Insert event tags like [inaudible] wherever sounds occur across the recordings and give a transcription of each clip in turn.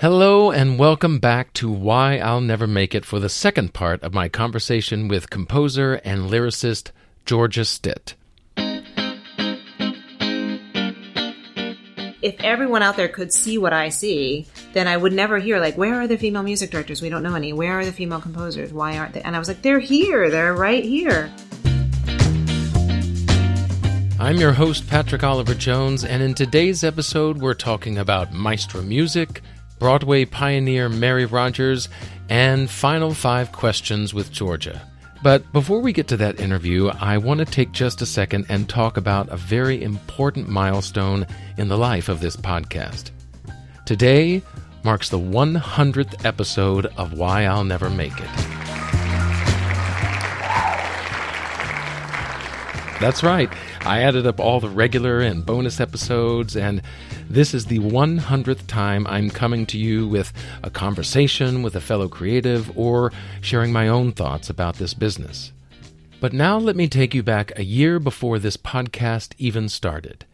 Hello, and welcome back to Why I'll Never Make It for the second part of my conversation with composer and lyricist Georgia Stitt. If everyone out there could see what I see, then I would never hear, like, where are the female music directors? We don't know any. Where are the female composers? Why aren't they? And I was like, they're here. They're right here. I'm your host, Patrick Oliver Jones, and in today's episode, we're talking about Maestra music Broadway pioneer Mary Rodgers, and final five questions with Georgia. But before we get to that interview, I want to take just a second and talk about a very important milestone in the life of this podcast. Today marks the 100th episode of Why I'll Never Make It. That's right. I added up all the regular and bonus episodes, and this is the 100th time I'm coming to you with a conversation with a fellow creative or sharing my own thoughts about this business. But now let me take you back a year before this podcast even started.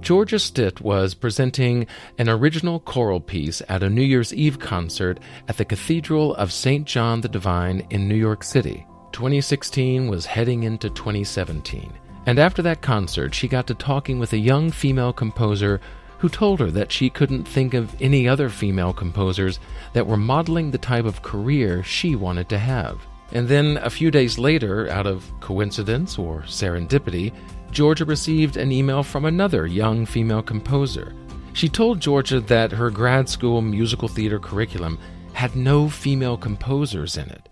Georgia Stitt was presenting an original choral piece at a New Year's Eve concert at the Cathedral of St. John the Divine in New York City. 2016 was heading into 2017, and after that concert, she got to talking with a young female composer who told her that she couldn't think of any other female composers that were modeling the type of career she wanted to have. And then a few days later, out of coincidence or serendipity, Georgia received an email from another young female composer. She told Georgia that her grad school musical theater curriculum had no female composers in it.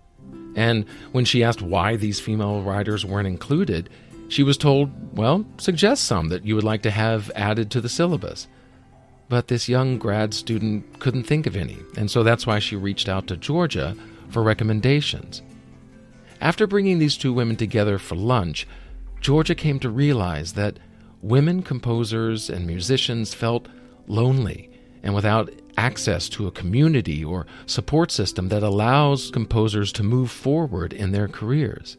And when she asked why these female writers weren't included, she was told, well, suggest some that you would like to have added to the syllabus. But this young grad student couldn't think of any, and so that's why she reached out to Georgia for recommendations. After bringing these two women together for lunch, Georgia came to realize that women composers and musicians felt lonely and without access to a community or support system that allows composers to move forward in their careers.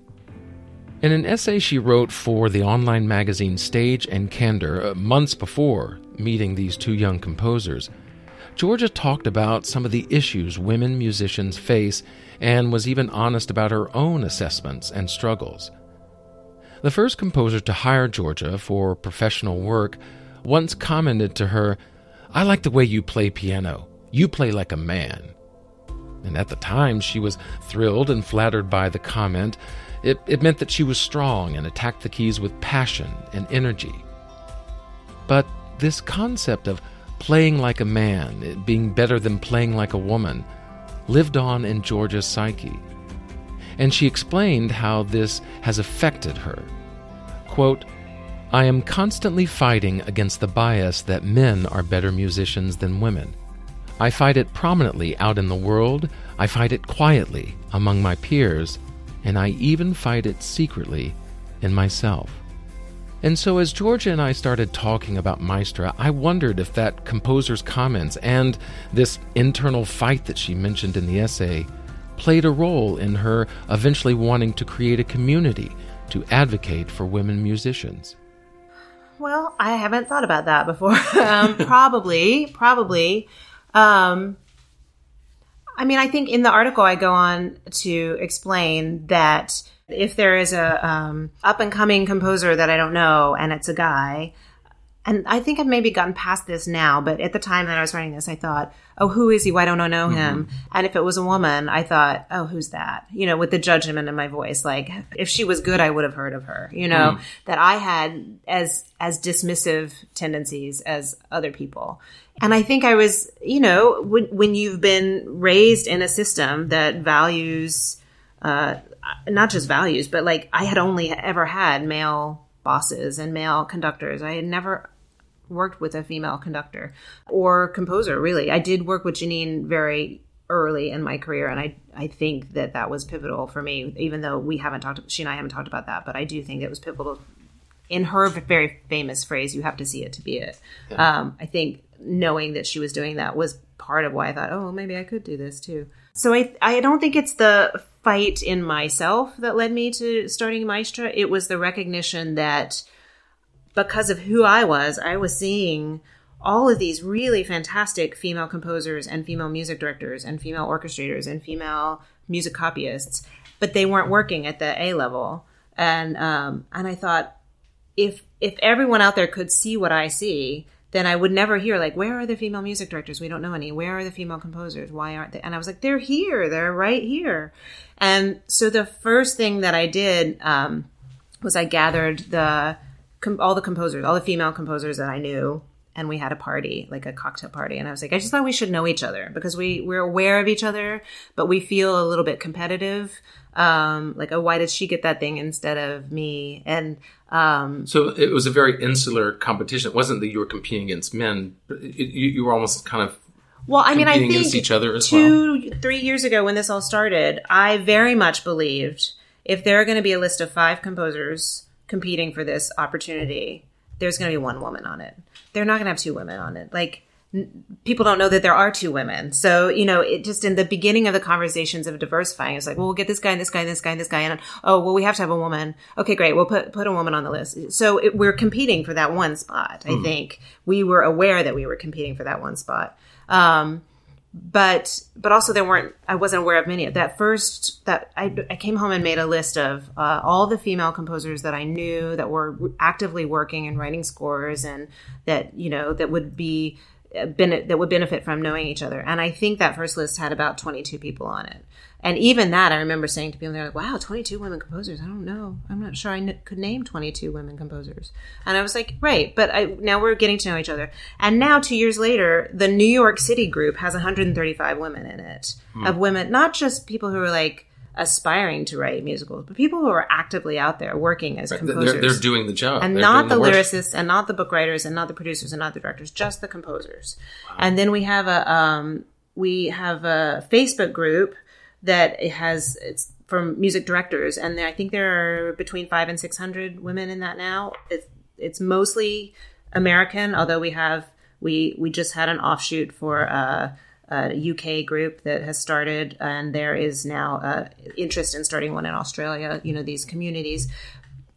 In an essay she wrote for the online magazine Stage and Candor uh, months before meeting these two young composers, Georgia talked about some of the issues women musicians face and was even honest about her own assessments and struggles. The first composer to hire Georgia for professional work once commented to her I like the way you play piano. You play like a man. And at the time, she was thrilled and flattered by the comment. It, it meant that she was strong and attacked the keys with passion and energy. But this concept of playing like a man, being better than playing like a woman, lived on in Georgia's psyche. And she explained how this has affected her. Quote, I am constantly fighting against the bias that men are better musicians than women. I fight it prominently out in the world, I fight it quietly among my peers, and I even fight it secretly in myself. And so, as Georgia and I started talking about Maestra, I wondered if that composer's comments and this internal fight that she mentioned in the essay played a role in her eventually wanting to create a community to advocate for women musicians. Well, I haven't thought about that before. [laughs] um, probably, probably. Um, I mean, I think in the article I go on to explain that if there is a um, up and coming composer that I don't know and it's a guy, and I think I've maybe gotten past this now, but at the time that I was writing this, I thought, oh, who is he? Why don't I know him? Mm-hmm. And if it was a woman, I thought, oh, who's that? You know, with the judgment in my voice, like if she was good, I would have heard of her. You know, mm-hmm. that I had as as dismissive tendencies as other people. And I think I was, you know, when when you've been raised in a system that values uh, not just values, but like I had only ever had male bosses and male conductors. I had never worked with a female conductor or composer. Really, I did work with Jeanine very early in my career, and I I think that that was pivotal for me. Even though we haven't talked, she and I haven't talked about that, but I do think it was pivotal. In her very famous phrase, "You have to see it to be it." Yeah. Um, I think knowing that she was doing that was part of why I thought, oh, maybe I could do this too. So I I don't think it's the fight in myself that led me to starting Maestra. It was the recognition that because of who I was, I was seeing all of these really fantastic female composers and female music directors and female orchestrators and female music copyists, but they weren't working at the A level. And um, and I thought if if everyone out there could see what I see, then I would never hear like, where are the female music directors? We don't know any. Where are the female composers? Why aren't they? And I was like, they're here. They're right here. And so the first thing that I did um, was I gathered the all the composers, all the female composers that I knew, and we had a party, like a cocktail party. And I was like, I just thought we should know each other because we we're aware of each other, but we feel a little bit competitive. Um, like, oh, why did she get that thing instead of me? And um, so it was a very insular competition. It wasn't that you were competing against men. It, you, you were almost kind of well, I mean, I think each other as two, well. three years ago when this all started, I very much believed if there are going to be a list of five composers competing for this opportunity, there's going to be one woman on it. They're not going to have two women on it. Like people don't know that there are two women. So, you know, it just in the beginning of the conversations of diversifying, it's like, well, we'll get this guy and this guy and this guy and this guy. And oh, well, we have to have a woman. Okay, great. We'll put, put a woman on the list. So it, we're competing for that one spot. Mm. I think we were aware that we were competing for that one spot. Um, but but also there weren't I wasn't aware of many. That first that I, I came home and made a list of uh, all the female composers that I knew that were actively working and writing scores and that you know that would be uh, that would benefit from knowing each other. And I think that first list had about 22 people on it. And even that, I remember saying to people, they're like, wow, 22 women composers. I don't know. I'm not sure I n- could name 22 women composers. And I was like, right. But I, now we're getting to know each other. And now, two years later, the New York City group has 135 women in it hmm. of women, not just people who are like, aspiring to write musicals, but people who are actively out there working as composers. They're, they're doing the job. And they're not the, the lyricists and not the book writers and not the producers and not the directors, just the composers. Wow. And then we have a, um, we have a Facebook group that it has it's from music directors, and I think there are between five and six hundred women in that now. It's it's mostly American, although we have we we just had an offshoot for a, a UK group that has started, and there is now uh, interest in starting one in Australia. You know these communities,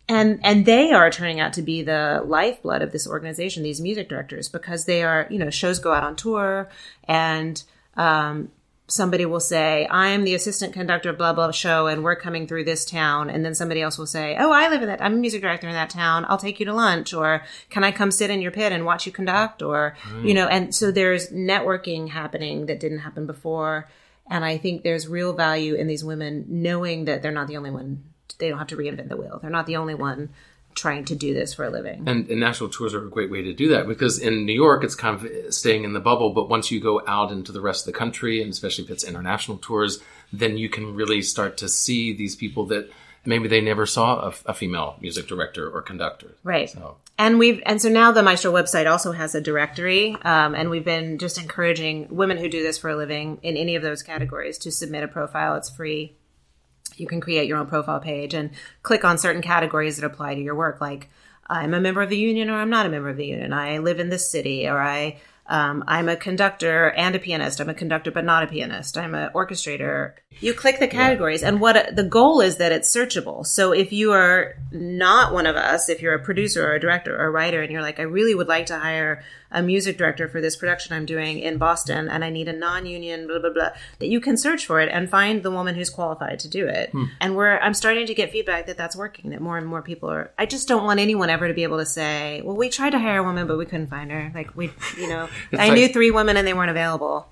and and they are turning out to be the lifeblood of this organization these music directors because they are you know shows go out on tour and um, somebody will say, I am the assistant conductor of blah blah show and we're coming through this town. And then somebody else will say, Oh, I live in that, I'm a music director in that town. I'll take you to lunch or can I come sit in your pit and watch you conduct? Or, mm. you know, and so there's networking happening that didn't happen before. And I think there's real value in these women knowing that they're not the only one. They don't have to reinvent the wheel. They're not the only one trying to do this for a living. And, and, national tours are a great way to do that because in New York, it's kind of staying in the bubble. But once you go out into the rest of the country, and especially if it's international tours, then you can really start to see these people that maybe they never saw a, a female music director or conductor. Right. So. And we've and so now the Maestra website also has a directory, um, and we've been just encouraging women who do this for a living in any of those categories to submit a profile. It's free you can create your own profile page and click on certain categories that apply to your work, like I'm a member of the union or I'm not a member of the union. I live in this city or I um, I'm a conductor and a pianist. I'm a conductor but not a pianist. I'm an orchestrator. You click the categories, yeah. and what the goal is that it's searchable. So if you are not one of us, if you're a producer or a director or a writer, and you're like, I really would like to hire a music director for this production I'm doing in Boston, and I need a non-union, blah blah blah, that you can search for it and find the woman who's qualified to do it. Hmm. And we're I'm starting to get feedback that that's working. That more and more people are. I just don't want anyone ever to be able to say, well, we tried to hire a woman, but we couldn't find her. Like we, you know, [laughs] I like, knew three women and they weren't available.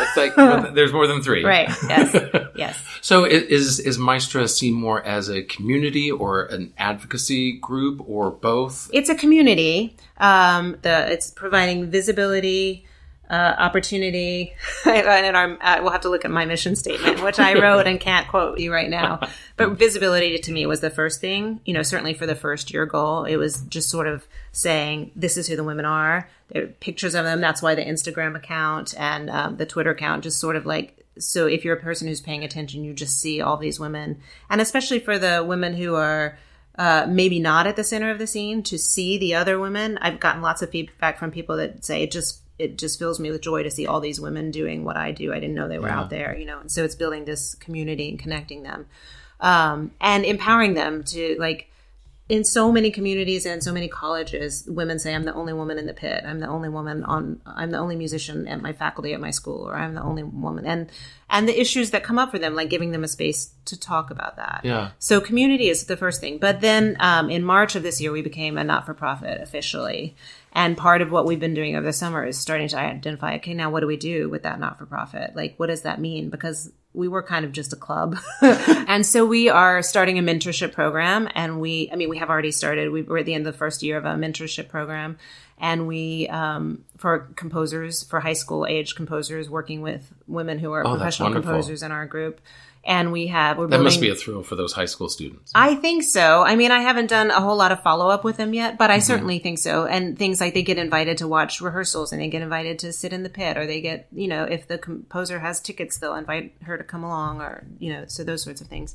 It's like [laughs] there's more than three, right? Yes, [laughs] yes. so is is Maestra seen more as a community or an advocacy group or both? It's a community. Um, the it's providing visibility uh, opportunity. [laughs] and our, uh, we'll have to look at my mission statement, which I wrote and can't quote you right now. [laughs] But visibility to me was the first thing. You know, certainly for the first year goal, it was just sort of saying, "This is who the women are." There are pictures of them. That's why the Instagram account and um, the Twitter account just sort of like. So if you're a person who's paying attention, you just see all these women, and especially for the women who are. Uh, maybe not at the center of the scene to see the other women. I've gotten lots of feedback from people that say it just it just fills me with joy to see all these women doing what I do. I didn't know they were yeah. out there, you know. And so it's building this community and connecting them, um, and empowering them to like. In so many communities and so many colleges, women say, "I'm the only woman in the pit. I'm the only woman on. I'm the only musician at my faculty at my school, or I'm the only woman." And and the issues that come up for them, like giving them a space to talk about that. Yeah. So community is the first thing. But then um, in March of this year, we became a not for profit officially, and part of what we've been doing over the summer is starting to identify, okay, now what do we do with that not for profit? Like, what does that mean? Because we were kind of just a club. [laughs] and so we are starting a mentorship program. And we, I mean, we have already started. We were at the end of the first year of a mentorship program. And we, um, for composers, for high school age composers, working with women who are oh, professional composers in our group and we have we're that building, must be a thrill for those high school students. I think so. I mean, I haven't done a whole lot of follow up with them yet, but I mm-hmm. certainly think so. And things like they get invited to watch rehearsals, and they get invited to sit in the pit, or they get you know if the composer has tickets, they'll invite her to come along, or you know, so those sorts of things.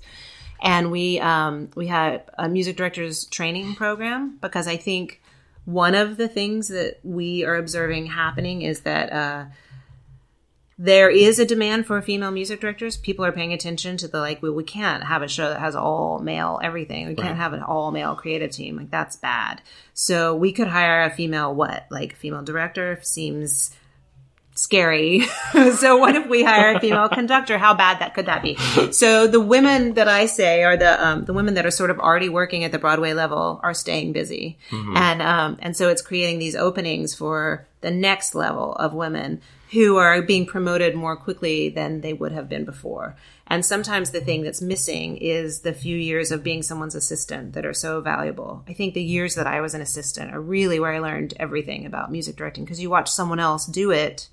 And we um, we had a music directors training program because I think one of the things that we are observing happening is that. Uh, there is a demand for female music directors. People are paying attention to the like, well, we can't have a show that has all male everything. We can't right. have an all male creative team. Like that's bad. So we could hire a female what? Like female director seems scary. [laughs] so what if we hire a female [laughs] conductor? How bad that could that be? So the women that I say are the um, the women that are sort of already working at the Broadway level are staying busy, mm-hmm. and um, and so it's creating these openings for the next level of women who are being promoted more quickly than they would have been before. And sometimes the thing that's missing is the few years of being someone's assistant that are so valuable. I think the years that I was an assistant are really where I learned everything about music directing because you watch someone else do it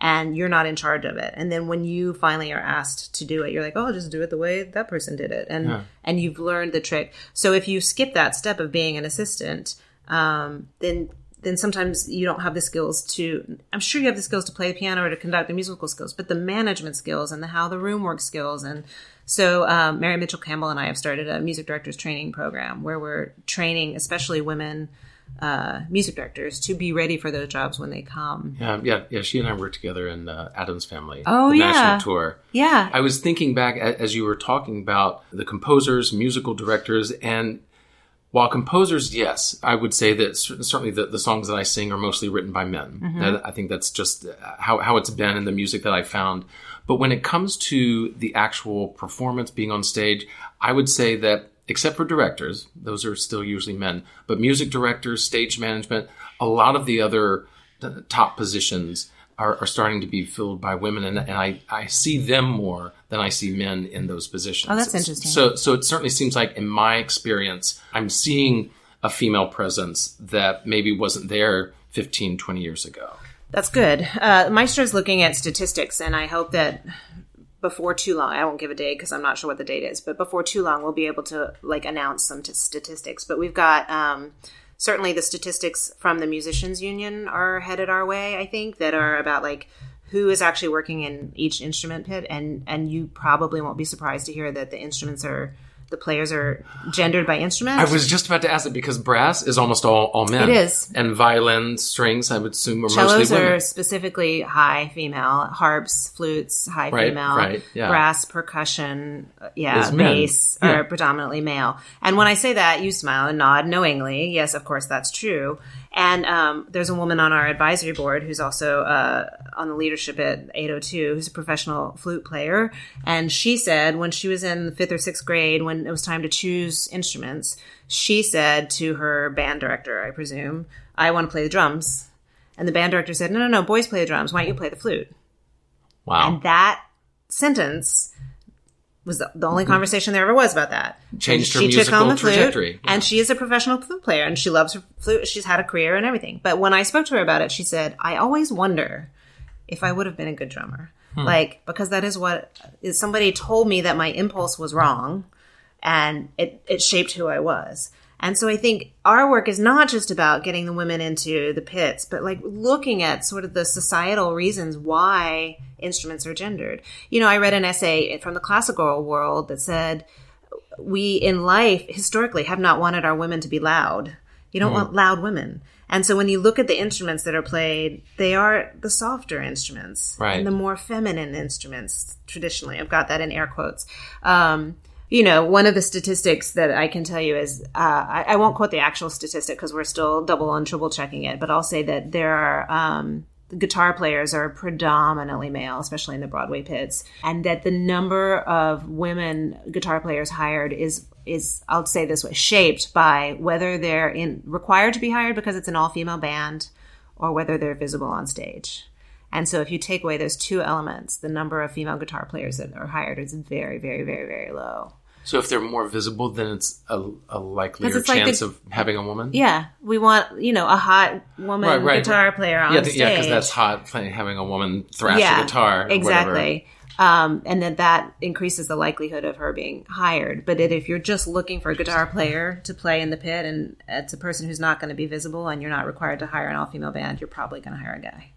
and you're not in charge of it. And then when you finally are asked to do it, you're like, "Oh, I'll just do it the way that person did it." And yeah. and you've learned the trick. So if you skip that step of being an assistant, um, then then sometimes you don't have the skills to i'm sure you have the skills to play the piano or to conduct the musical skills but the management skills and the how the room works skills and so um, mary mitchell campbell and i have started a music directors training program where we're training especially women uh, music directors to be ready for those jobs when they come. Yeah, yeah, yeah. She and I worked together in Addams Family. Oh, the yeah. National tour. Yeah. I was thinking back as you were talking about the composers, musical directors, and while composers, yes, I would say that certainly the, the songs that I sing are mostly written by men. Mm-hmm. I think that's just how, how it's been in the music that I found. But when it comes to the actual performance being on stage, I would say that except for directors, those are still usually men, but music directors, stage management, a lot of the other top positions are, are starting to be filled by women, and, and I, I see them more than I see men in those positions. Oh, that's interesting. So, so it certainly seems like, in my experience, I'm seeing a female presence that maybe wasn't there 15, 20 years ago. That's good. Uh, Maestra's looking at statistics, and I hope that before too long, I won't give a date because I'm not sure what the date is, but before too long, we'll be able to like announce some t- statistics. But we've got um, certainly the statistics from the musicians union are headed our way i think that are about like who is actually working in each instrument pit and and you probably won't be surprised to hear that the instruments are the players are gendered by instrument. I was just about to ask it because brass is almost all, all men. It is. And violin, strings, I would assume are Cellos mostly women. are specifically high female. Harps, flutes, high right, female. Right, yeah. Brass, percussion, uh, yeah, bass yeah. are predominantly male. And when I say that, you smile and nod knowingly. Yes, of course, that's true. And um, there's a woman on our advisory board who's also uh, on the leadership at 802, who's a professional flute player. And she said when she was in fifth or sixth grade, when it was time to choose instruments, she said to her band director, I presume, I want to play the drums. And the band director said, No, no, no, boys play the drums. Why don't you play the flute? Wow. And that sentence was the, only mm-hmm. conversation there ever was about that. Changed her she musical took on the flute, trajectory. Yeah. And she is a professional flute player and she loves her flute. She's had a career and everything. But when I spoke to her about it, she said, I always wonder if I would have been a good drummer. Like, because that is what is somebody told me that my impulse was wrong and it, it shaped who I was. And so I think our work is not just about getting the women into the pits, but like looking at sort of the societal reasons why instruments are gendered. You know, I read an essay from the classical world that said, we in life historically have not wanted our women to be loud. You don't want loud women. And so when you look at the instruments that are played, they are the softer instruments Right. and the more feminine instruments traditionally. I've got that in air quotes. Um, you know, one of the statistics that I can tell you is uh, I, I won't quote the actual statistic because we're still double and triple checking it, but I'll say that there are um, guitar players are predominantly male, especially in the Broadway pits, and that the number of women guitar players hired is is I'll say this way shaped by whether they're in required to be hired because it's an all female band or whether they're visible on stage. And so if you take away those two elements, the number of female guitar players that are hired is very, very, very, very low. So if they're more visible, then it's a, a likelier it's like chance the- of having a woman. Yeah, we want you know a hot woman Right, right. guitar player on yeah, stage. yeah, because that's hot. Playing having a woman thrash a guitar, exactly. Um, and then that increases the likelihood of her being hired. But if you're just looking for a guitar player to play in the pit, and it's a person who's not going to be visible, and you're not required to hire an all-female band, you're probably going to hire a guy.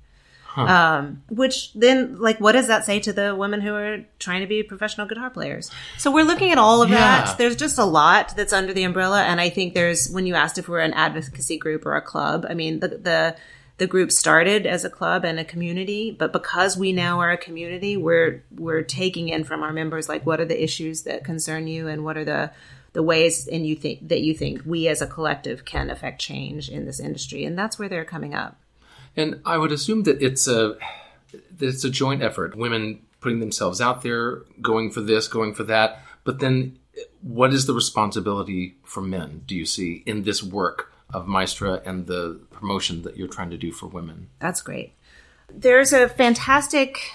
Um, which then, like, what does that say to the women who are trying to be professional guitar players? So we're looking at all of Yeah. that. There's just a lot that's under the umbrella, and I think there's when you asked if we're an advocacy group or a club. I mean, the the the group started as a club and a community, but because we now are a community, we're we're taking in from our members like what are the issues that concern you and what are the the ways and you think that you think we as a collective can affect change in this industry, and that's where they're coming up. And I would assume that it's a that it's a joint effort. Women putting themselves out there, going for this, going for that. But then, what is the responsibility for men? Do you see in this work of Maestra and the promotion that you're trying to do for women? That's great. There's a fantastic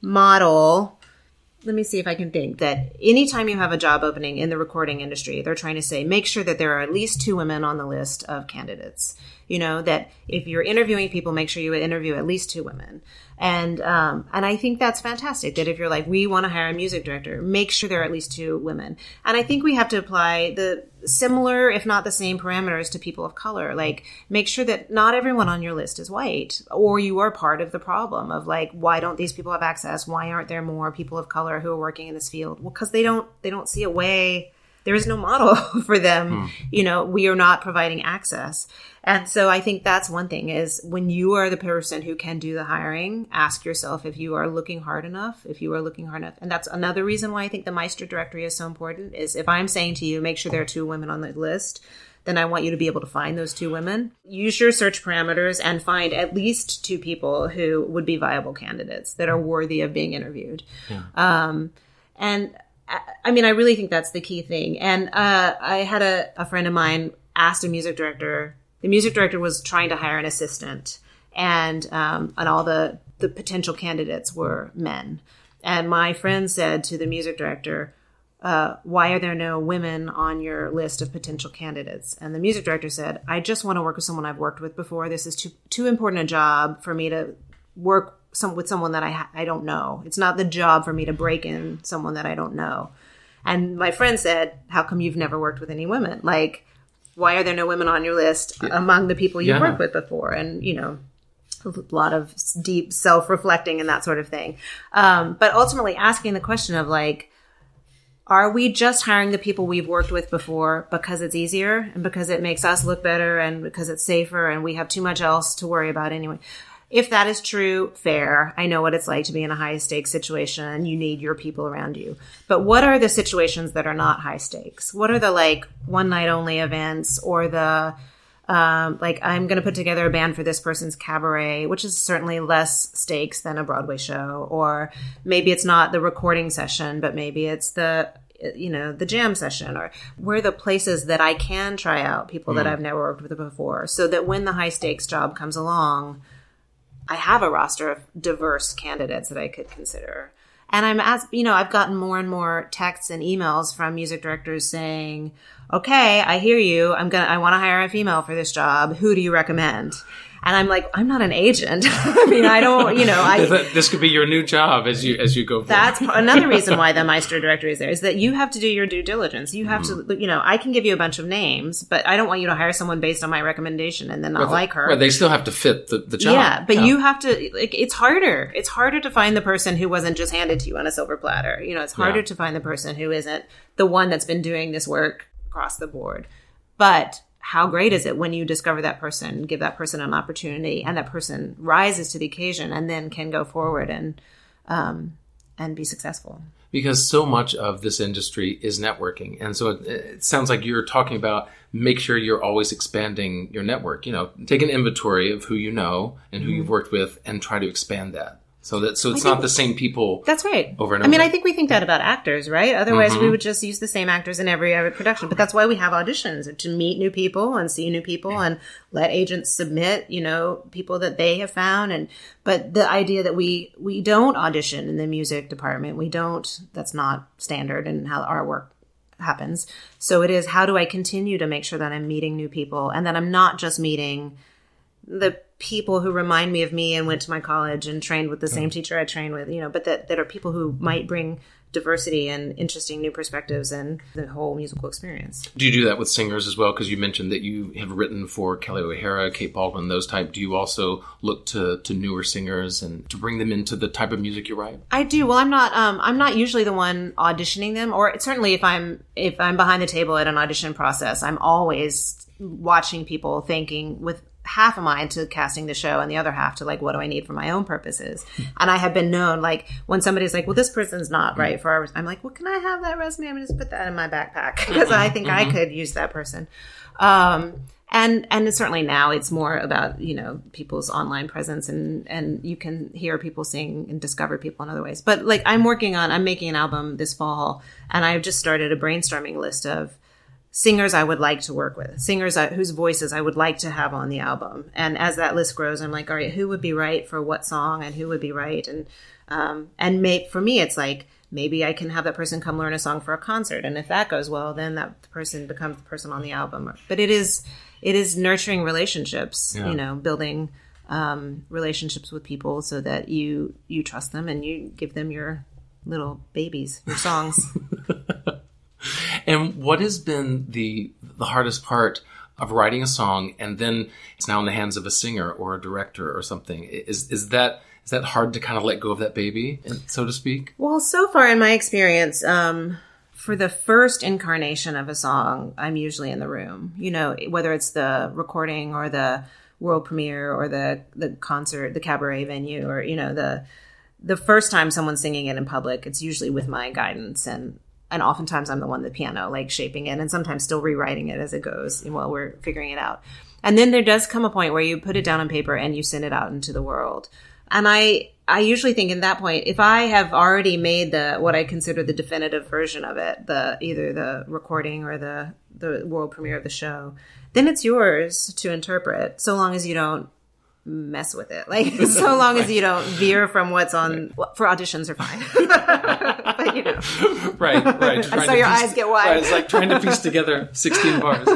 model. Let me see if I can think that anytime you have a job opening in the recording industry, they're trying to say make sure that there are at least two women on the list of candidates. You know that if you're interviewing people, make sure you interview at least two women. And um, and I think that's fantastic. That if you're like we want to hire a music director, make sure there are at least two women. And I think we have to apply the similar, if not the same, parameters to people of color. Like make sure that not everyone on your list is white, or you are part of the problem of like why don't these people have access? Why aren't there more people of color who are working in this field? Well, because they don't they don't see a way there is no model [laughs] for them. You know, we are not providing access. And so I think that's one thing is when you are the person who can do the hiring, ask yourself if you are looking hard enough, if you are looking hard enough. And that's another reason why I think the Maestra directory is so important is if I'm saying to you, make sure there are two women on the list, then I want you to be able to find those two women. Use your search parameters and find at least two people who would be viable candidates that are worthy of being interviewed. Um, and I- mean, I really think that's the key thing. And uh, I had a, a friend of mine asked a music director. The music director was trying to hire an assistant, and um, and all the the potential candidates were men. And my friend said to the music director, uh, "Why are there no women on your list of potential candidates?" And the music director said, "I just want to work with someone I've worked with before. This is too too important a job for me to work some with someone that I ha- I don't know. It's not the job for me to break in someone that I don't know." And my friend said, "How come you've never worked with any women? Like, why are there no women on your list among the people you've Yeah. worked with before?" And you know, a lot of deep self-reflecting and that sort of thing. Um, but ultimately, asking the question of like, are we just hiring the people we've worked with before because it's easier and because it makes us look better and because it's safer and we have too much else to worry about anyway? If that is true, fair. I know what it's like to be in a high stakes situation you need your people around you. But what are the situations that are not high stakes? What are the like one night only events or the um, like I'm going to put together a band for this person's cabaret, which is certainly less stakes than a Broadway show. Or maybe it's not the recording session, but maybe it's the you know the jam session or where the places that I can try out people that I've never worked with before, so that when the high stakes job comes along, I have a roster of diverse candidates that I could consider. And I'm as you know, I've gotten more and more texts and emails from music directors saying, "Okay, I hear you. I'm gonna, I want to hire a female for this job. Who do you recommend?" And I'm like, I'm not an agent. [laughs] I mean, I don't, you know, I. this could be your new job as you as you go. Forward. That's another reason [laughs] why the Maestra directory is there is that you have to do your due diligence. You have mm-hmm. to, you know, I can give you a bunch of names, but I don't want you to hire someone based on my recommendation and then not well, like her. Well, they still have to fit the, the job. Yeah, but yeah. you have to. Like, it's harder. It's harder to find the person who wasn't just handed to you on a silver platter. You know, it's harder yeah. to find the person who isn't the one that's been doing this work across the board. But how great is it when you discover that person, give that person an opportunity, and that person rises to the occasion and then can go forward and um, and be successful. Because so much of this industry is networking, and so it, it sounds like you're talking about make sure you're always expanding your network. You know, take an inventory of who you know and who mm-hmm. you've worked with, and try to expand that. So that so it's not the same people. That's right. Over and over. I mean, I think we think that about actors, right? Otherwise, mm-hmm. we would just use the same actors in every every production. But that's why we have auditions to meet new people and see new people and let agents submit, you know, people that they have found. And but the idea that we we don't audition in the music department, we don't. That's not standard in how our work happens. So it is. How do I continue to make sure that I'm meeting new people and that I'm not just meeting the people who remind me of me and went to my college and trained with the same teacher I trained with, you know, but that, that are people who might bring diversity and interesting new perspectives and the whole musical experience. Do you do that with singers as well? Because you mentioned that you have written for Kelli O'Hara, Kate Baldwin, those type. Do you also look to, to newer singers and to bring them into the type of music you write? I do. Well, I'm not. Um, I'm not usually the one auditioning them, or certainly if I'm if I'm behind the table at an audition process, I'm always watching people thinking with half of mine to casting the show and the other half to like what do I need for my own purposes. and I have been known like when somebody's like, well, this person's not right for our. I'm like, well, can I have that resume? I'm gonna just put that in my backpack [laughs] because I think mm-hmm. I could use that person. Um, and and certainly now it's more about you know people's online presence and and you can hear people sing and discover people in other ways. But like I'm working on, I'm making an album this fall, and I've just started a brainstorming list of singers I would like to work with, singers I, whose voices I would like to have on the album. And as that list grows, I'm like, all right, who would be right for what song and who would be right? And, um, and may, for me, it's like, maybe I can have that person come learn a song for a concert. And if that goes well, then that person becomes the person on the album. But it is, it is nurturing relationships, yeah. you know, building, um, relationships with people so that you, you trust them and you give them your little babies, your songs. [laughs] And what has been the the hardest part of writing a song and then it's now in the hands of a singer or a director or something? Is is that is that hard to kind of let go of that baby, so to speak? Well, so far in my experience, um, for the first incarnation of a song, I'm usually in the room. You know, whether it's the recording or the world premiere or the the concert, the cabaret venue, or you know the the first time someone's singing it in public, it's usually with my guidance and and oftentimes I'm the one the piano, like shaping it and sometimes still rewriting it as it goes while we're figuring it out. And then there does come a point where you put it down on paper and you send it out into the world. And I I usually think in that point, if I have already made the what I consider the definitive version of it, the either the recording or the the world premiere of the show, then it's yours to interpret, so long as you don't mess with it. Like [laughs] so long as you don't veer from what's on for auditions are fine. [laughs] but you know. Right, right. [laughs] so your piece, eyes get wide. Right, it's like trying to piece together 16 bars.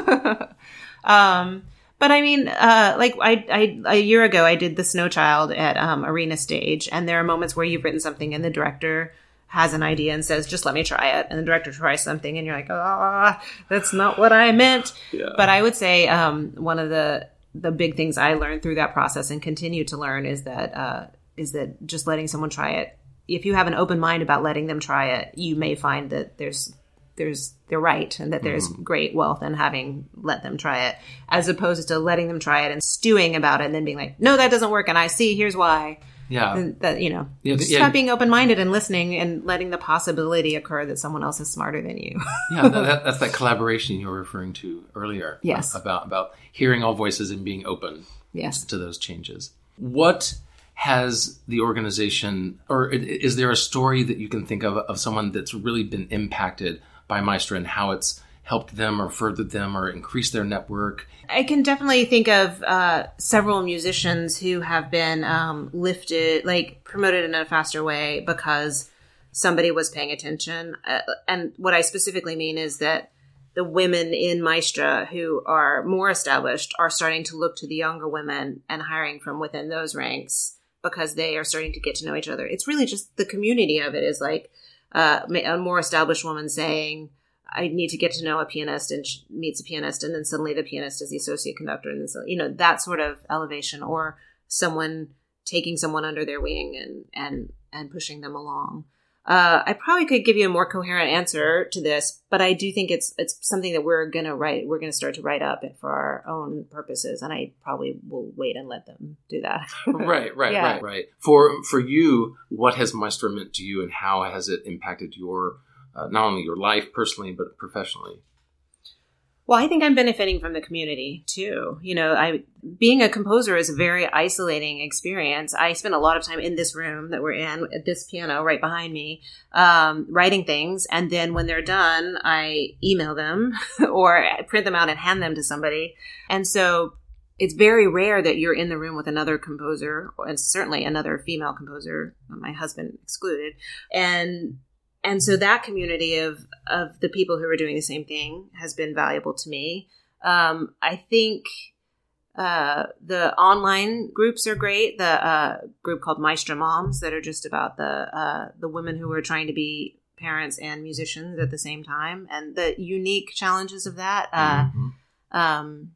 um but I mean, uh, like I, I, a year ago, I did the Snow Child at um, Arena Stage, and there are moments where you've written something and the director has an idea and says, "Just let me try it," and the director tries something, and you're like, "Ah, oh, that's not what I meant." Yeah. But I would say um, one of the the big things I learned through that process and continue to learn is that uh, is that just letting someone try it. If you have an open mind about letting them try it, you may find that there's there's they're right and that there's mm. great wealth in having let them try it, as opposed to letting them try it and stewing about it and then being like, no, that doesn't work, and I see here's why. Yeah. that, you know, yeah, just yeah. not being open minded and listening and letting the possibility occur that someone else is smarter than you. [laughs] yeah. [laughs] That, that's that collaboration you were referring to earlier. Uh, yes. About, about hearing all voices and being open yes. to those changes. What has the organization, or is there a story that you can think of of someone that's really been impacted by Maestra and how it's helped them or furthered them or increased their network? I can definitely think of uh, several musicians who have been um, lifted, like promoted in a faster way because somebody was paying attention. Uh, and what I specifically mean is that the women in Maestra who are more established are starting to look to the younger women and hiring from within those ranks because they are starting to get to know each other. It's really just the community of it is like uh, a more established woman saying, I need to get to know a pianist and meets a pianist, and then suddenly the pianist is the associate conductor, and then so, you know that sort of elevation, or someone taking someone under their wing and and and pushing them along. Uh, I probably could give you a more coherent answer to this, but I do think it's it's something that we're gonna write. We're gonna start to write up for our own purposes, and I probably will wait and let them do that. [laughs] right, right, yeah. right, right. For for you, what has Maestra meant to you, and how has it impacted your uh, not only your life personally but professionally? Well, I think I'm benefiting from the community too. You know, I being a composer is a very isolating experience. I spend a lot of time in this room that we're in, at this piano right behind me, um, writing things, and then when they're done, I email them [laughs] or print them out and hand them to somebody. And so it's very rare that you're in the room with another composer, and certainly another female composer, my husband excluded, and and so that community of of the people who are doing the same thing has been valuable to me. Um, I think uh, the online groups are great. The uh, group called Maestra Moms that are just about the uh, the women who are trying to be parents and musicians at the same time, and the unique challenges of that. Uh, mm-hmm. Um,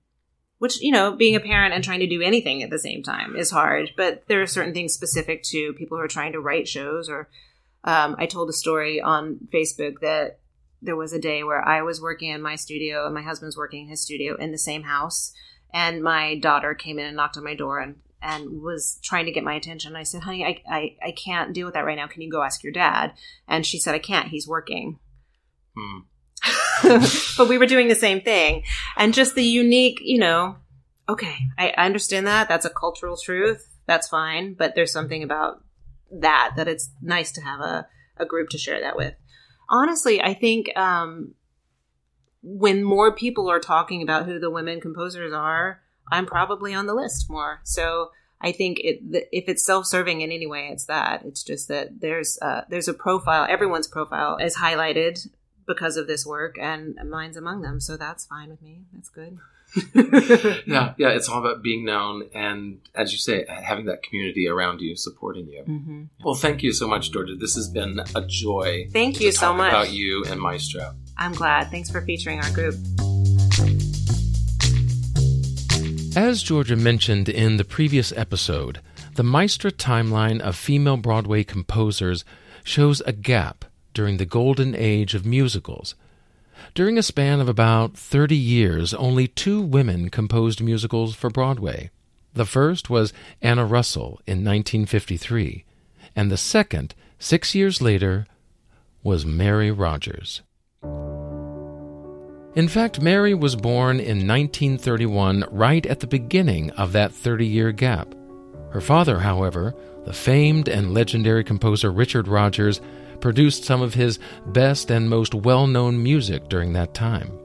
which you know, being a parent and trying to do anything at the same time is hard. But there are certain things specific to people who are trying to write shows or um, I told a story on Facebook that there was a day where I was working in my studio and my husband's working in his studio in the same house. And my daughter came in and knocked on my door and, and was trying to get my attention. I said, honey, I, I, I can't deal with that right now. Can you go ask your dad? And she said, I can't. He's working. Hmm. [laughs] but we were doing the same thing. And just the unique, you know, okay, I, I understand that. That's a cultural truth. That's fine. But there's something about that that it's nice to have a, a group to share that with. Honestly i think um, when more people are talking about who the women composers are i'm probably on the list more. So i think it, if it's self-serving in any way it's that. It's just that there's uh, there's a profile everyone's profile is highlighted because of this work and mine's among them. So that's fine with me. That's good yeah, yeah, it's all about being known and, as you say, having that community around you supporting you. Mm-hmm. Well, thank you so much, Georgia. This has been a joy. Thank you so much about you and Maestra. I'm glad. Thanks for featuring our group. As Georgia mentioned in the previous episode, the Maestra timeline of female Broadway composers shows a gap during the golden age of musicals during a span of about 30 years, only two women composed musicals for Broadway. The first was Anna Russell in 1953, and the second, six years later, was Mary Rodgers. In fact, Mary was born in 1931, right at the beginning of that 30 year gap. Her father, however, the famed and legendary composer Richard Rodgers, produced some of his best and most well known music during that time.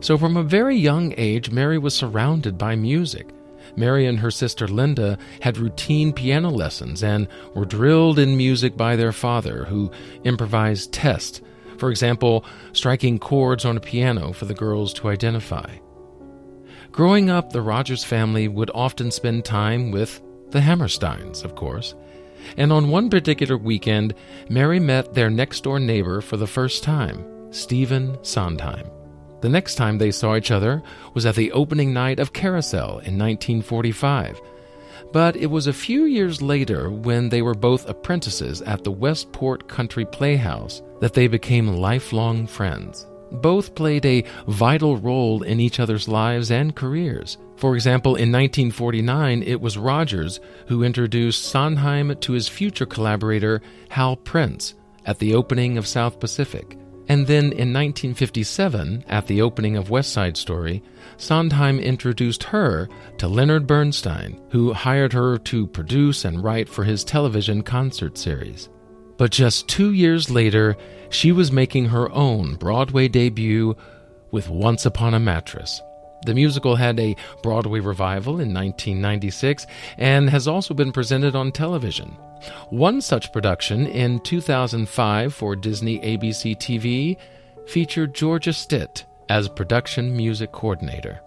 So, from a very young age, Mary was surrounded by music. Mary and her sister Linda had routine piano lessons and were drilled in music by their father, who improvised tests, for example, striking chords on a piano for the girls to identify. Growing up, the Rodgers family would often spend time with the Hammersteins, of course, and on one particular weekend, Mary met their next door neighbor for the first time, Stephen Sondheim. The next time they saw each other was at the opening night of Carousel in 1945. But it was a few years later, when they were both apprentices at the Westport Country Playhouse, that they became lifelong friends. Both played a vital role in each other's lives and careers. For example, in 1949, it was Rodgers who introduced Sondheim to his future collaborator, Hal Prince, at the opening of South Pacific. And then in 1957, at the opening of West Side Story, Sondheim introduced her to Leonard Bernstein, who hired her to produce and write for his television concert series. But just two years later, she was making her own Broadway debut with Once Upon a Mattress. The musical had a Broadway revival in 1996 and has also been presented on television. One such production in 2005 for Disney ABC TV featured Georgia Stitt as production music coordinator.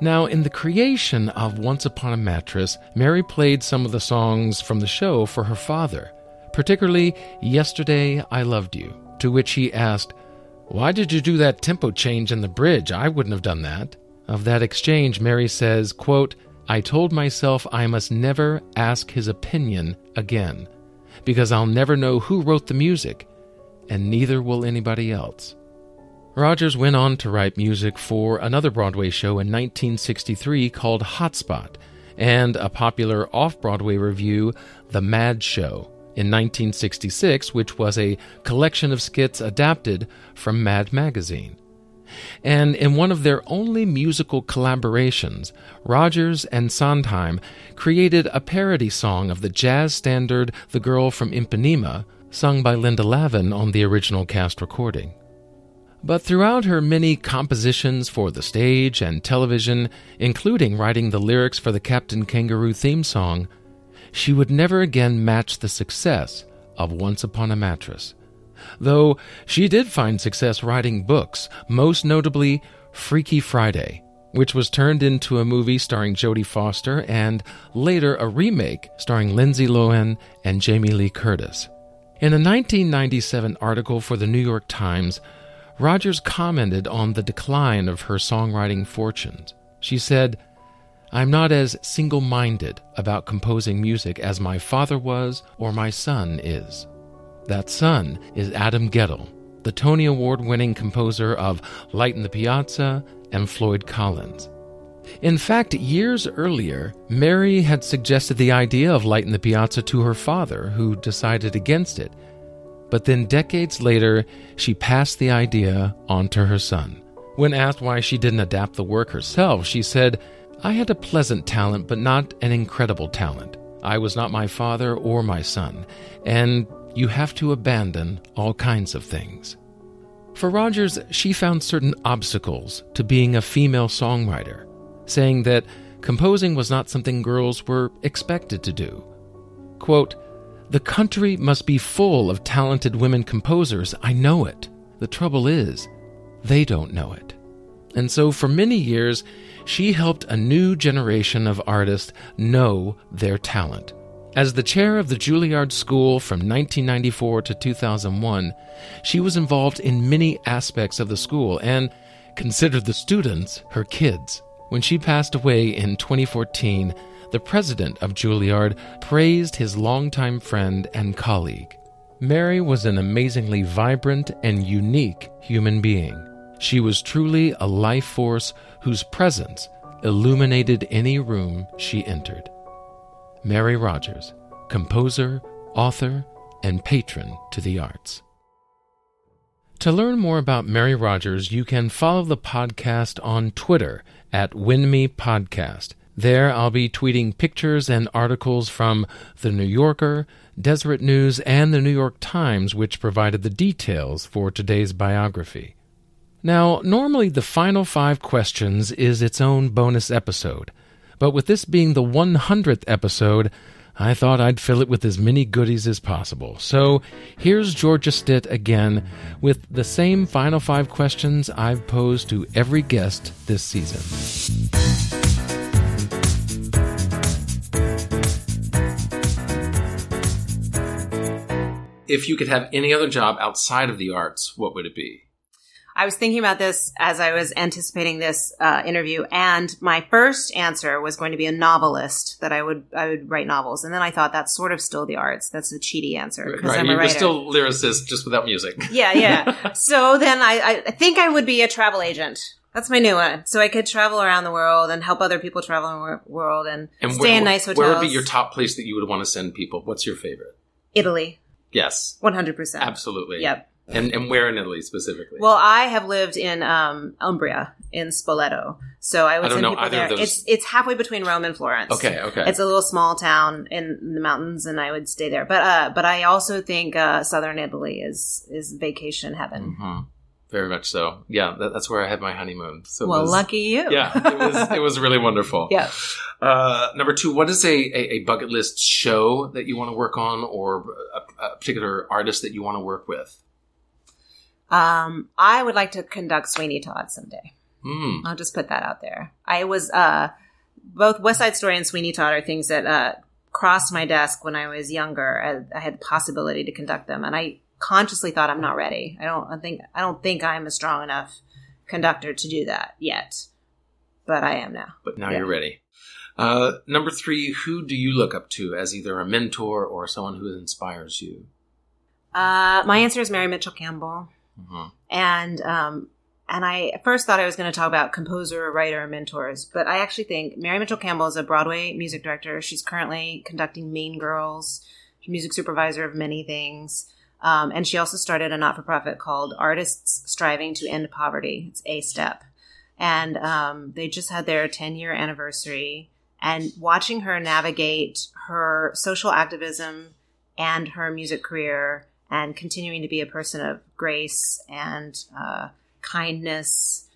Now, in the creation of Once Upon a Mattress, Mary played some of the songs from the show for her father, particularly Yesterday I Loved You, to which he asked, Why did you do that tempo change in the bridge? I wouldn't have done that. Of that exchange, Mary says, quote, I told myself I must never ask his opinion again, because I'll never know who wrote the music, and neither will anybody else. Rodgers went on to write music for another Broadway show in 1963 called Hotspot, and a popular off Broadway revue, The Mad Show, in 1966, which was a collection of skits adapted from Mad Magazine. And in one of their only musical collaborations, Rodgers and Sondheim created a parody song of the jazz standard The Girl from Ipanema, sung by Linda Lavin on the original cast recording. But throughout her many compositions for the stage and television, including writing the lyrics for the Captain Kangaroo theme song, she would never again match the success of Once Upon a Mattress though she did find success writing books, most notably Freaky Friday, which was turned into a movie starring Jodie Foster and later a remake starring Lindsay Lohan and Jamie Lee Curtis. In a 1997 article for the New York Times, Rodgers commented on the decline of her songwriting fortunes. She said, I'm not as single minded about composing music as my father was or my son is. That son is Adam Guettel, the Tony Award winning composer of Light in the Piazza and Floyd Collins. In fact, years earlier, Mary had suggested the idea of Light in the Piazza to her father, who decided against it. But then, decades later, she passed the idea on to her son. When asked why she didn't adapt the work herself, she said, I had a pleasant talent, but not an incredible talent. I was not my father or my son, and you have to abandon all kinds of things. For Rodgers, she found certain obstacles to being a female songwriter, saying that composing was not something girls were expected to do. Quote, The country must be full of talented women composers. I know it. The trouble is, they don't know it. And so, for many years, she helped a new generation of artists know their talent. As the chair of the Juilliard School from 1994 to 2001, she was involved in many aspects of the school and considered the students her kids. When she passed away in 2014, the president of Juilliard praised his longtime friend and colleague. Mary was an amazingly vibrant and unique human being. She was truly a life force whose presence illuminated any room she entered. Mary Rodgers, composer, author, and patron to the arts. To learn more about Mary Rodgers, you can follow the podcast on Twitter at WINMIPodcast. There, I'll be tweeting pictures and articles from The New Yorker, Deseret News, and The New York Times, which provided the details for today's biography. Now, normally the final five questions is its own bonus episode. But with this being the 100th episode, I thought I'd fill it with as many goodies as possible. So here's Georgia Stitt again with the same final five questions I've posed to every guest this season. If you could have any other job outside of the arts, what would it be? I was thinking about this as I was anticipating this uh, interview, and my first answer was going to be a novelist that I would I would write novels, and then I thought that's sort of still the arts. That's a cheaty answer because Right, I'm a you're writer. still lyricist, just without music. yeah, yeah. [laughs] so then I, I think I would be a travel agent. That's my new one. So I could travel around the world and help other people travel around the world and, And stay where, in nice hotels. Where would be your top place that you would want to send people? What's your favorite? Italy, Yes, one hundred percent. absolutely. Yep. And and where in Italy specifically? Well, I have lived in um, Umbria in Spoleto, so I would I don't send know people either there. of those. It's it's halfway between Rome and Florence. okay, okay. It's a little small town in the mountains, and I would stay there. But uh, but I also think uh, southern Italy is is vacation heaven. Mhm. Very much so. Yeah, that, that's where I had my honeymoon. So Well, was- lucky you. Yeah, it was [laughs] it was really wonderful. yeah. Uh, number two, what is a, a, a bucket list show that you want to work on, or a, a particular artist that you want to work with? Um, I would like to conduct Sweeney Todd someday. Hmm. I'll just put that out there. I was uh, both West Side Story and Sweeney Todd are things that uh, crossed my desk when I was younger. I, I had the possibility to conduct them, and I consciously thought I'm not ready. I don't I think I don't think I'm a strong enough conductor to do that yet, but I am now. But now Yeah. you're ready. Uh, number three, who do you look up to as either a mentor or someone who inspires you? Uh, my answer is Mary Mitchell Campbell. Mhm. and um, and I first thought I was going to talk about composer, writer, mentors, but I actually think Mary Mitchell Campbell is a Broadway music director. She's currently conducting Mean Girls, music supervisor of many things, um, and she also started a not for profit called Artists Striving to End Poverty. It's ASTEP, and um, they just had their 10 year anniversary. And watching her navigate her social activism and her music career and continuing to be a person of grace and uh, kindness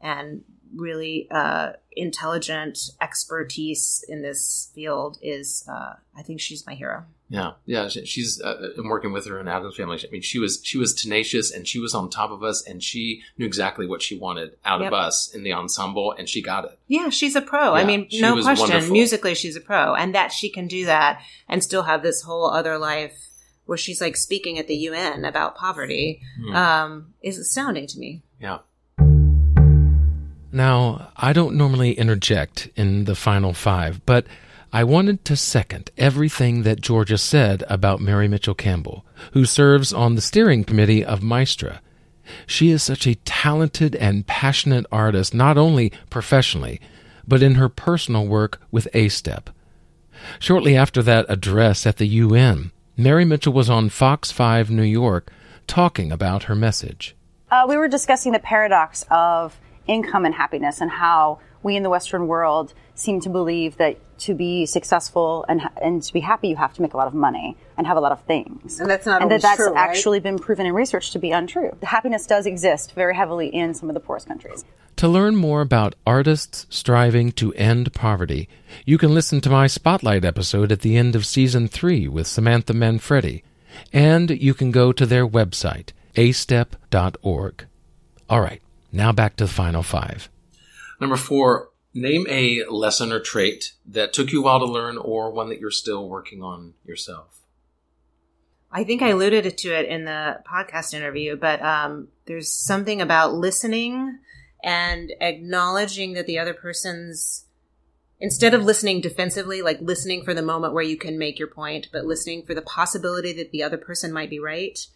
and really uh, intelligent expertise in this field is uh, i think she's my hero Yeah, yeah. She's uh, I'm working with her in Addams Family. I mean, she was she was tenacious and she was on top of us, and she knew exactly what she wanted out Yep. of us in the ensemble, and she got it. yeah she's a pro i mean no question wonderful. musically she's a pro and that she can do that and still have this whole other life where she's like speaking at the UN about poverty Hmm. um, is astounding to me Yeah. Now, I don't normally interject in the final five, but I wanted to second everything that Georgia said about Mary Mitchell Campbell, who serves on the steering committee of Maestra. She is such a talented and passionate artist, not only professionally, but in her personal work with ASTEP. Shortly after that address at the UN, Mary Mitchell was on Fox 5 New York talking about her message. Uh, we were discussing the paradox of income and happiness and how we in the Western world seem to believe that to be successful and and to be happy, you have to make a lot of money and have a lot of things. And that's not and that that's true, right? actually been proven in research to be untrue. The happiness does exist very heavily in some of the poorest countries. To learn more about artists striving to end poverty, you can listen to my Spotlight episode at the end of season three with Samantha Manfredi, and you can go to their website, astep.org. All right, now back to the final five. Number four, name a lesson or trait that took you a while to learn, or one that you're still working on yourself. I think I alluded to it in the podcast interview, but um, there's something about listening and acknowledging that the other person's instead of listening defensively, like listening for the moment where you can make your point, but listening for the possibility that the other person might be right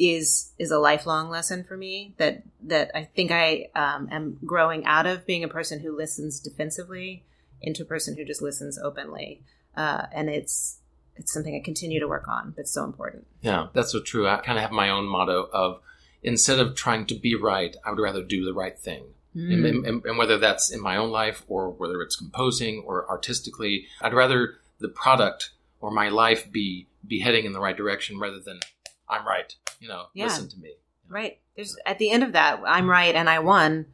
is is a lifelong lesson for me that that I think I um, am growing out of being a person who listens defensively into a person who just listens openly, uh, and it's it's something I continue to work on. But so important. Yeah, that's so true. I kind of have my own motto of instead of trying to be right, I would rather do the right thing. And, and, and whether that's in my own life or whether it's composing or artistically, I'd rather the product or my life be be heading in the right direction rather than I'm right. You know, Yeah. listen to me. Right. There's at the end of that, I'm right and I won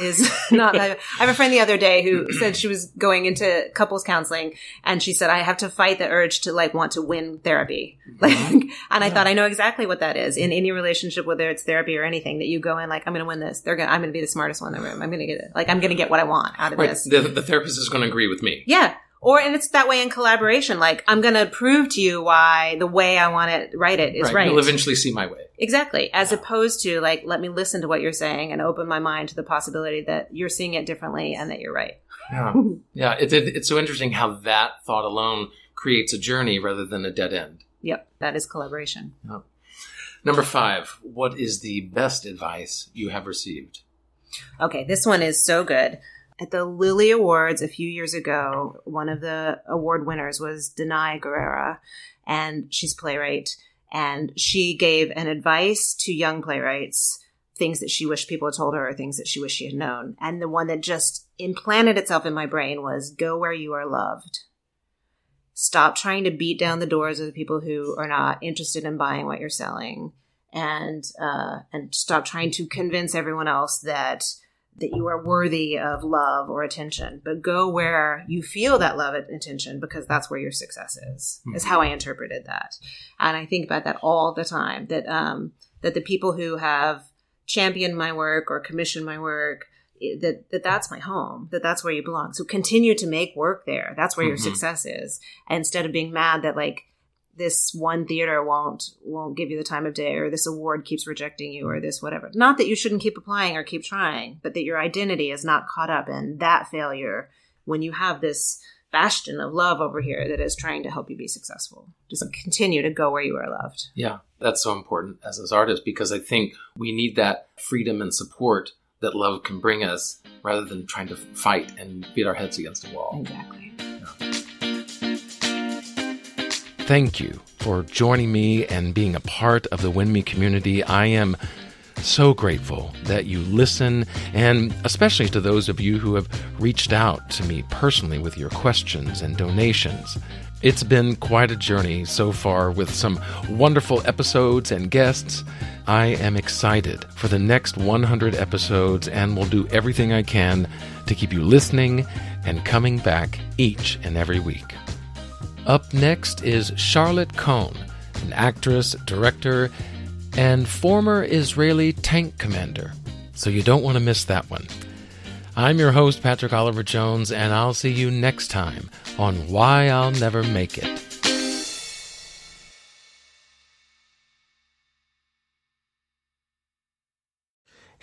is [laughs] not. I have a friend the other day who [clears throat] said she was going into couples counseling and she said, I have to fight the urge to like want to win therapy. [laughs] Like, mm-hmm. and I thought I know exactly what that is in any relationship, whether it's therapy or anything that you go in, like, I'm going to win this. They're going I'm going to be the smartest one in the room. I'm going to get it. Like, I'm going to get what I want out of Right. this. The, the therapist is going to agree with me. Yeah. Or, and it's that way in collaboration. Like, I'm going to prove to you why the way I want to write it is right. You'll eventually see my way. Exactly. As opposed to like, let me listen to what you're saying and open my mind to the possibility that you're seeing it differently and that you're right. Yeah. [laughs] yeah. It, it, it's so interesting how that thought alone creates a journey rather than a dead end. Yep. That is collaboration. Number five, what is the best advice you have received? Okay. This one is so good. At the Lilly Awards a few years ago, one of the award winners was Danai Gurira, and she's playwright. And she gave an advice to young playwrights, things that she wished people had told her, or things that she wished she had known. And the one that just implanted itself in my brain was go where you are loved. Stop trying to beat down the doors of the people who are not interested in buying what you're selling. And uh, and stop trying to convince everyone else that that you are worthy of love or attention, but go where you feel that love and attention because that's where your success is. Is how I interpreted that, and I think about that all the time. That um, that the people who have championed my work or commissioned my work that, that that's my home that that's where you belong so continue to make work there that's where your Mhm. success is instead of being mad that like this one theater won't won't give you the time of day or this award keeps rejecting you or this whatever. Not that you shouldn't keep applying or keep trying but that your identity is not caught up in that failure when you have this bastion of love over here that is trying to help you be successful. Just continue to go where you are loved. Yeah, that's so important as as artists because I think we need that freedom and support that love can bring us rather than trying to fight and beat our heads against a wall. exactly Thank you for joining me and being a part of the WINMI community. I am so grateful that you listen, and especially to those of you who have reached out to me personally with your questions and donations. It's been quite a journey so far with some wonderful episodes and guests. I am excited for the next 100 episodes and will do everything I can to keep you listening and coming back each and every week. Up next is Charlotte Cohn, an actress, director, and former Israeli tank commander. So you don't want to miss that one. I'm your host, Patrick Oliver Jones, and I'll see you next time on Why I'll Never Make It.